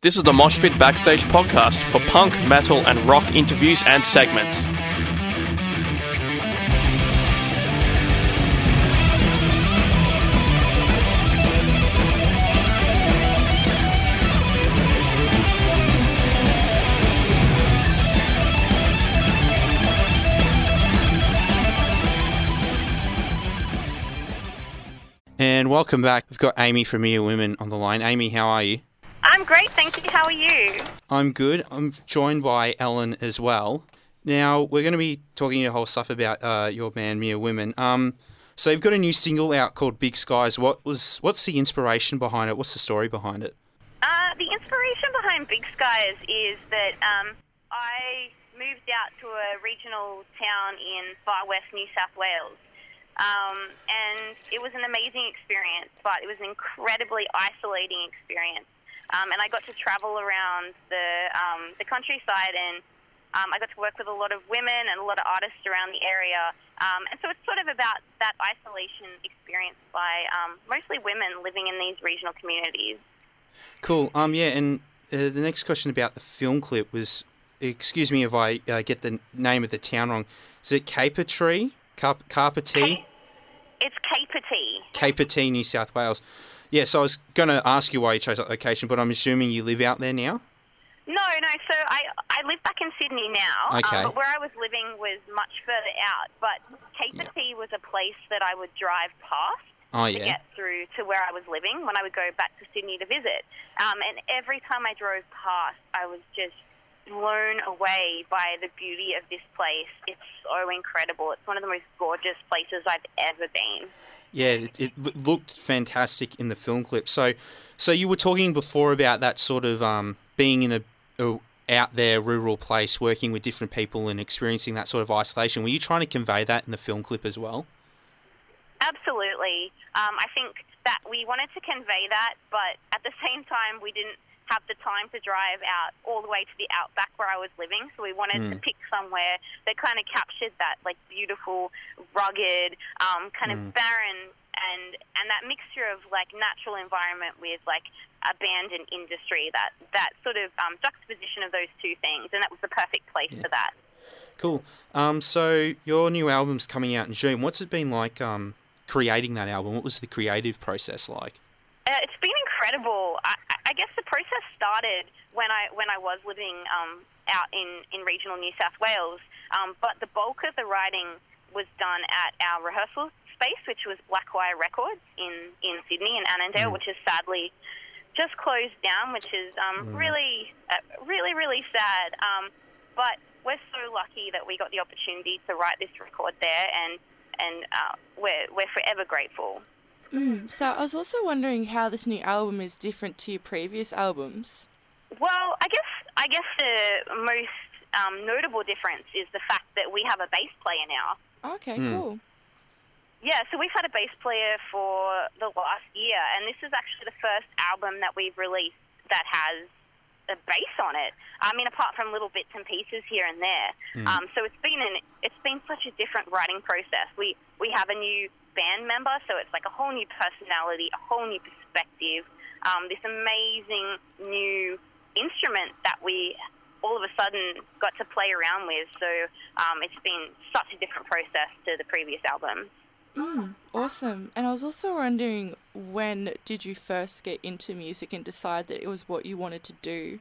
This is the Mosh Pit Backstage podcast for punk, metal, and rock interviews and segments. And welcome back. We've got Amy from Mere Women on the line. Amy, how are you? I'm great, thank you. How are you? I'm good. I'm joined by Ellen as well. Now we're going to be talking a whole stuff about uh, your band Mere Women. Um, so you've got a new single out called Big Skies. What was what's the inspiration behind it? What's the story behind it? Uh, the inspiration behind Big Skies is that um, I moved out to a regional town in far west New South Wales. Um, and it was an amazing experience, but it was an incredibly isolating experience. Um, and I got to travel around the um, the countryside, and um, I got to work with a lot of women and a lot of artists around the area. Um, and so it's sort of about that isolation experienced by um, mostly women living in these regional communities. Cool. Um, yeah, and uh, the next question about the film clip was, excuse me if I uh, get the name of the town wrong. Is it Capertree? Carp- Carpatee? It's Capertee. Capertee, New South Wales. Yeah, so I was going to ask you why you chose that location, but I'm assuming you live out there now? No, no. So I I live back in Sydney now. Okay. Um, but where I was living was much further out. But Capertee was a place that I would drive past Oh, to get through to where I was living when I would go back to Sydney to visit. Um, and every time I drove past, I was just blown away by the beauty of this place. It's so incredible. It's one of the most gorgeous places I've ever been. Yeah, it, it looked fantastic in the film clip. So, so you were talking before about that sort of um, being in a, a out there rural place, working with different people and experiencing that sort of isolation. Were you trying to convey that in the film clip as well? Absolutely. Um, I think that we wanted to convey that, but at the same time, we didn't have the time to drive out all the way to the outback where I was living. So we wanted to pick somewhere that kind of captured that, like beautiful, rugged, um, kind of barren, and and that mixture of like natural environment with like abandoned industry. That that sort of um, juxtaposition of those two things, and that was the perfect place for that. Cool. Um, so your new album's coming out in June. What's it been like um, creating that album? What was the creative process like? Uh, it's been incredible. I, I guess the process started when I when I was living um, out in, in regional New South Wales, um, but the bulk of the writing was done at our rehearsal space, which was Blackwire Records in, in Sydney in Annandale, which is sadly just closed down, which is um, really uh, really really sad. Um, but we're so lucky that we got the opportunity to write this record there, and and uh, we're we're forever grateful. Mm, so I was also wondering how this new album is different to your previous albums. Well, I guess I guess the most um, notable difference is the fact that we have a bass player now. Okay, Hmm. cool. Yeah, so we've had a bass player for the last year, and this is actually the first album that we've released that has a bass on it. I mean, apart from little bits and pieces here and there. Um, so it's been an it's been such a different writing process. We we have a new band member, so it's like a whole new personality, a whole new perspective. Um, this amazing new instrument that we all of a sudden got to play around with. So um, it's been such a different process to the previous album. Mm, awesome. And I was also wondering when did you first get into music and decide that it was what you wanted to do?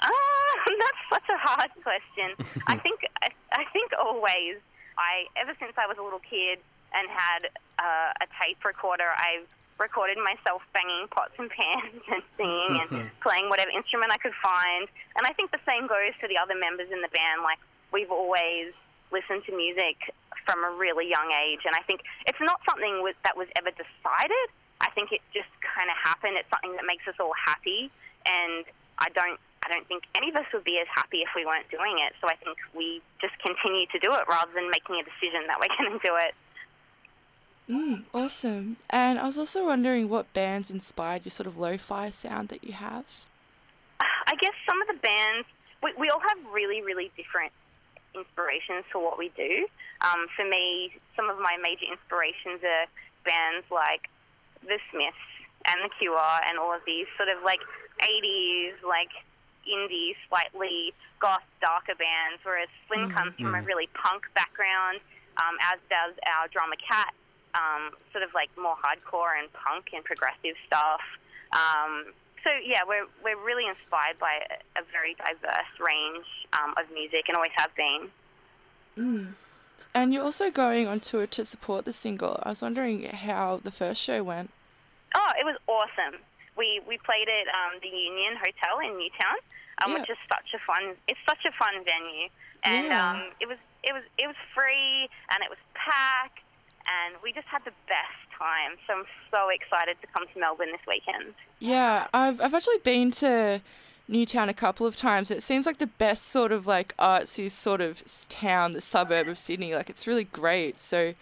Ah, that's such a hard question. I think I, I think always. I ever since I was a little kid and had uh, a tape recorder, I've recorded myself banging pots and pans and singing and playing whatever instrument I could find. And I think the same goes for the other members in the band. Like we've always listened to music from a really young age, and I think it's not something with, that was ever decided. I think it just kind of happened. It's something that makes us all happy, and I don't. I don't think any of us would be as happy if we weren't doing it. So I think we just continue to do it rather than making a decision that we're going to do it. Mm, awesome. And I was also wondering what bands inspired your sort of lo-fi sound that you have. I guess some of the bands, we, we all have really, really different inspirations for what we do. Um, for me, some of my major inspirations are bands like The Smiths and The Cure and all of these sort of like 80s, like indie, slightly goth, darker bands, whereas Flyn comes from a really punk background, um, as does our drummer Kat, um, sort of like more hardcore and punk and progressive stuff. Um, so yeah, we're we're really inspired by a, a very diverse range um, of music and always have been. And you're also going on tour to support the single. I was wondering how the first show went. Oh, it was awesome. We we played at um, the Union Hotel in Newtown, um, Yeah. which is such a fun. It's such a fun venue, and Yeah. um, it was it was it was free and it was packed, and we just had the best time. So I'm so excited to come to Melbourne this weekend. Yeah, I've I've actually been to Newtown a couple of times. It seems like the best sort of like artsy sort of town, the suburb of Sydney. Like it's really great. So,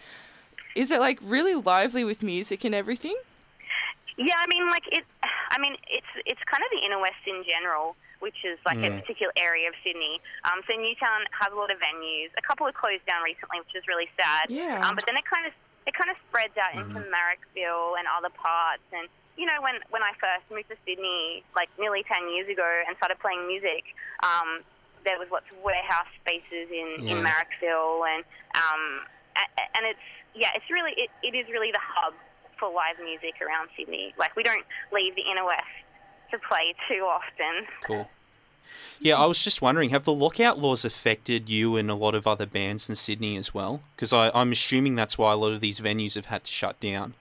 is it like really lively with music and everything? Yeah, I mean, like it. I mean, it's it's kind of the inner west in general, which is like a particular area of Sydney. Um, so Newtown has a lot of venues. A couple have closed down recently, which is really sad. Yeah. Um, but then it kind of it kind of spreads out into Marrickville and other parts. And you know, when when I first moved to Sydney, like nearly ten years ago, and started playing music, um, there was lots of warehouse spaces in in Marrickville, and um, a- a- and it's yeah, it's really it, it is really the hub for live music around Sydney. Like we don't leave the inner west to play too often. Cool. Yeah, I was just wondering, have the lockout laws affected you and a lot of other bands in Sydney as well? Because I'm assuming that's why a lot of these venues have had to shut down.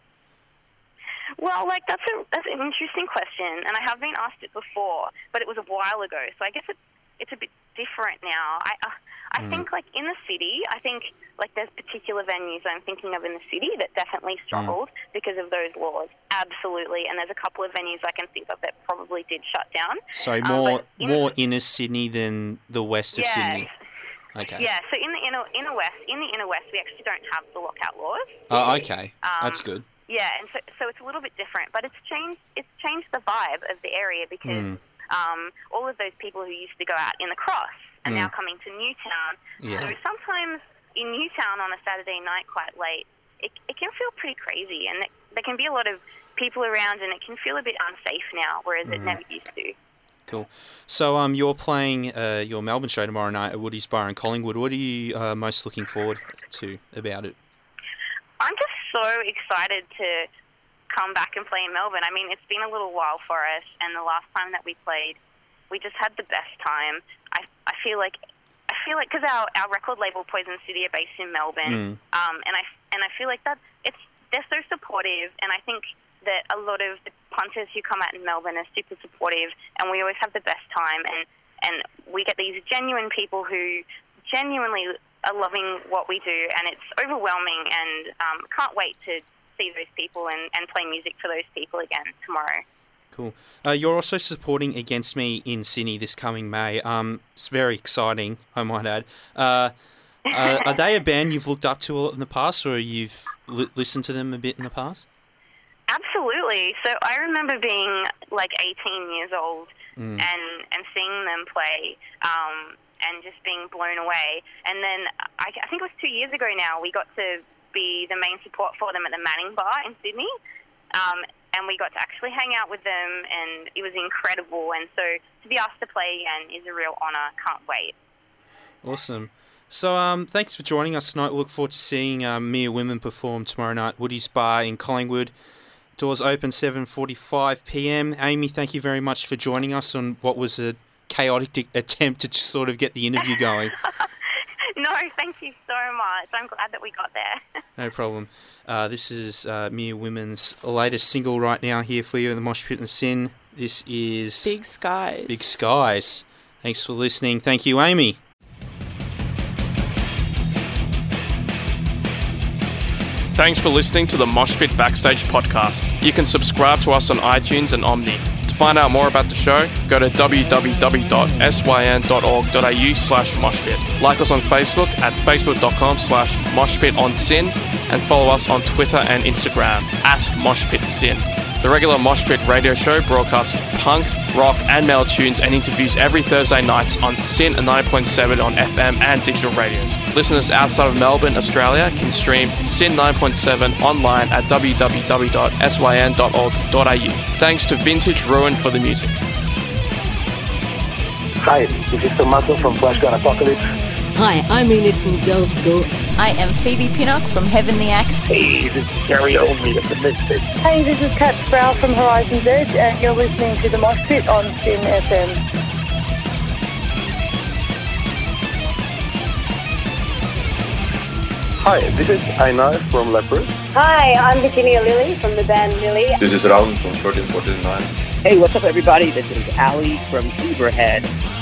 Well, like that's a that's an interesting question, and I have been asked it before, but it was a while ago, so I guess it's it's a bit different now. I uh, I think like in the city, I think like there's particular venues I'm thinking of in the city that definitely struggled because of those laws. Absolutely, and there's a couple of venues I can think of that probably did shut down. So Um, more but in- more inner Sydney than the west of Yes. Sydney. Okay. Yeah, so in the inner inner west, in the inner west, we actually don't have the lockout laws. Oh, okay. Um, That's good. Yeah, and so, so it's a little bit different, but it's changed. It's changed the vibe of the area because um, all of those people who used to go out in the cross are now coming to Newtown. Yeah. So sometimes in Newtown on a Saturday night, quite late, it, it can feel pretty crazy, and it, there can be a lot of people around, and it can feel a bit unsafe now, whereas it never used to. Cool. So um, you're playing uh, your Melbourne show tomorrow night at Woody's Bar in Collingwood. What are you uh, most looking forward to about it? I'm just so excited to come back and play in Melbourne. I mean, it's been a little while for us, and the last time that we played, we just had the best time. I, I feel like I feel like because our, our record label Poison City are based in Melbourne, um, and I and I feel like that it's they're so supportive, and I think that a lot of the punters who come out in Melbourne are super supportive, and we always have the best time, and and we get these genuine people who genuinely are loving what we do, and it's overwhelming, and um, can't wait to see those people and, and play music for those people again tomorrow. Cool. Uh, you're also supporting Against Me in Sydney this coming May. Um, it's very exciting, I might add. Uh, uh, are they a band you've looked up to a lot in the past, or you've li- listened to them a bit in the past? Absolutely. So I remember being like 18 years old Mm. and and seeing them play um, and just being blown away. And then I, I think it was two years ago now we got to be the main support for them at the Manning Bar in Sydney. Um, and we got to actually hang out with them, and it was incredible. And so to be asked to play again is a real honour. Can't wait. Awesome. So, um, thanks for joining us tonight. We look forward to seeing um, Mere Women perform tomorrow night, Woody's Bar in Collingwood. Doors open 7:45 p.m. Amy, thank you very much for joining us on what was a chaotic attempt to sort of get the interview going. No, thank you so much. I'm glad that we got there. No problem. Uh, this is uh, Mere Women's latest single right now here for you in the Mosh Pit and SYN. This is Big skies. Big Skies. Thanks for listening. Thank you, Amy. Thanks for listening to the Moshpit Backstage podcast. You can subscribe to us on iTunes and Omny. To find out more about the show, go to www.syn.org.au slash moshpit. Like us on Facebook at facebook.com slash moshpitonsyn and follow us on Twitter and Instagram at moshpitsyn. The regular Mosh Pit radio show broadcasts punk, rock, and metal tunes and interviews every Thursday nights on SYN 9.7 on FM and digital radios. Listeners outside of Melbourne, Australia can stream SYN 9.7 online at www.syn.org.au. Thanks to Vintage Ruin for the music. Hi, this is Tommaso from Flash Gun Apocalypse. Hi, I'm Enid from Girlschool. I am Phoebe Pinnock from Heaven the Axe. Hey, this is Gary Oldmead of the Misfits. Hey, this is Kat Sproul from Horizon's Edge, and you're listening to The Mosh Pit on SYN FM. Hi, this is Einar from Leprous. Hi, I'm Virginia Lilly from the band Lily. This is Raul from 1349. Hey, what's up, everybody? This is Ali from Zebrahead.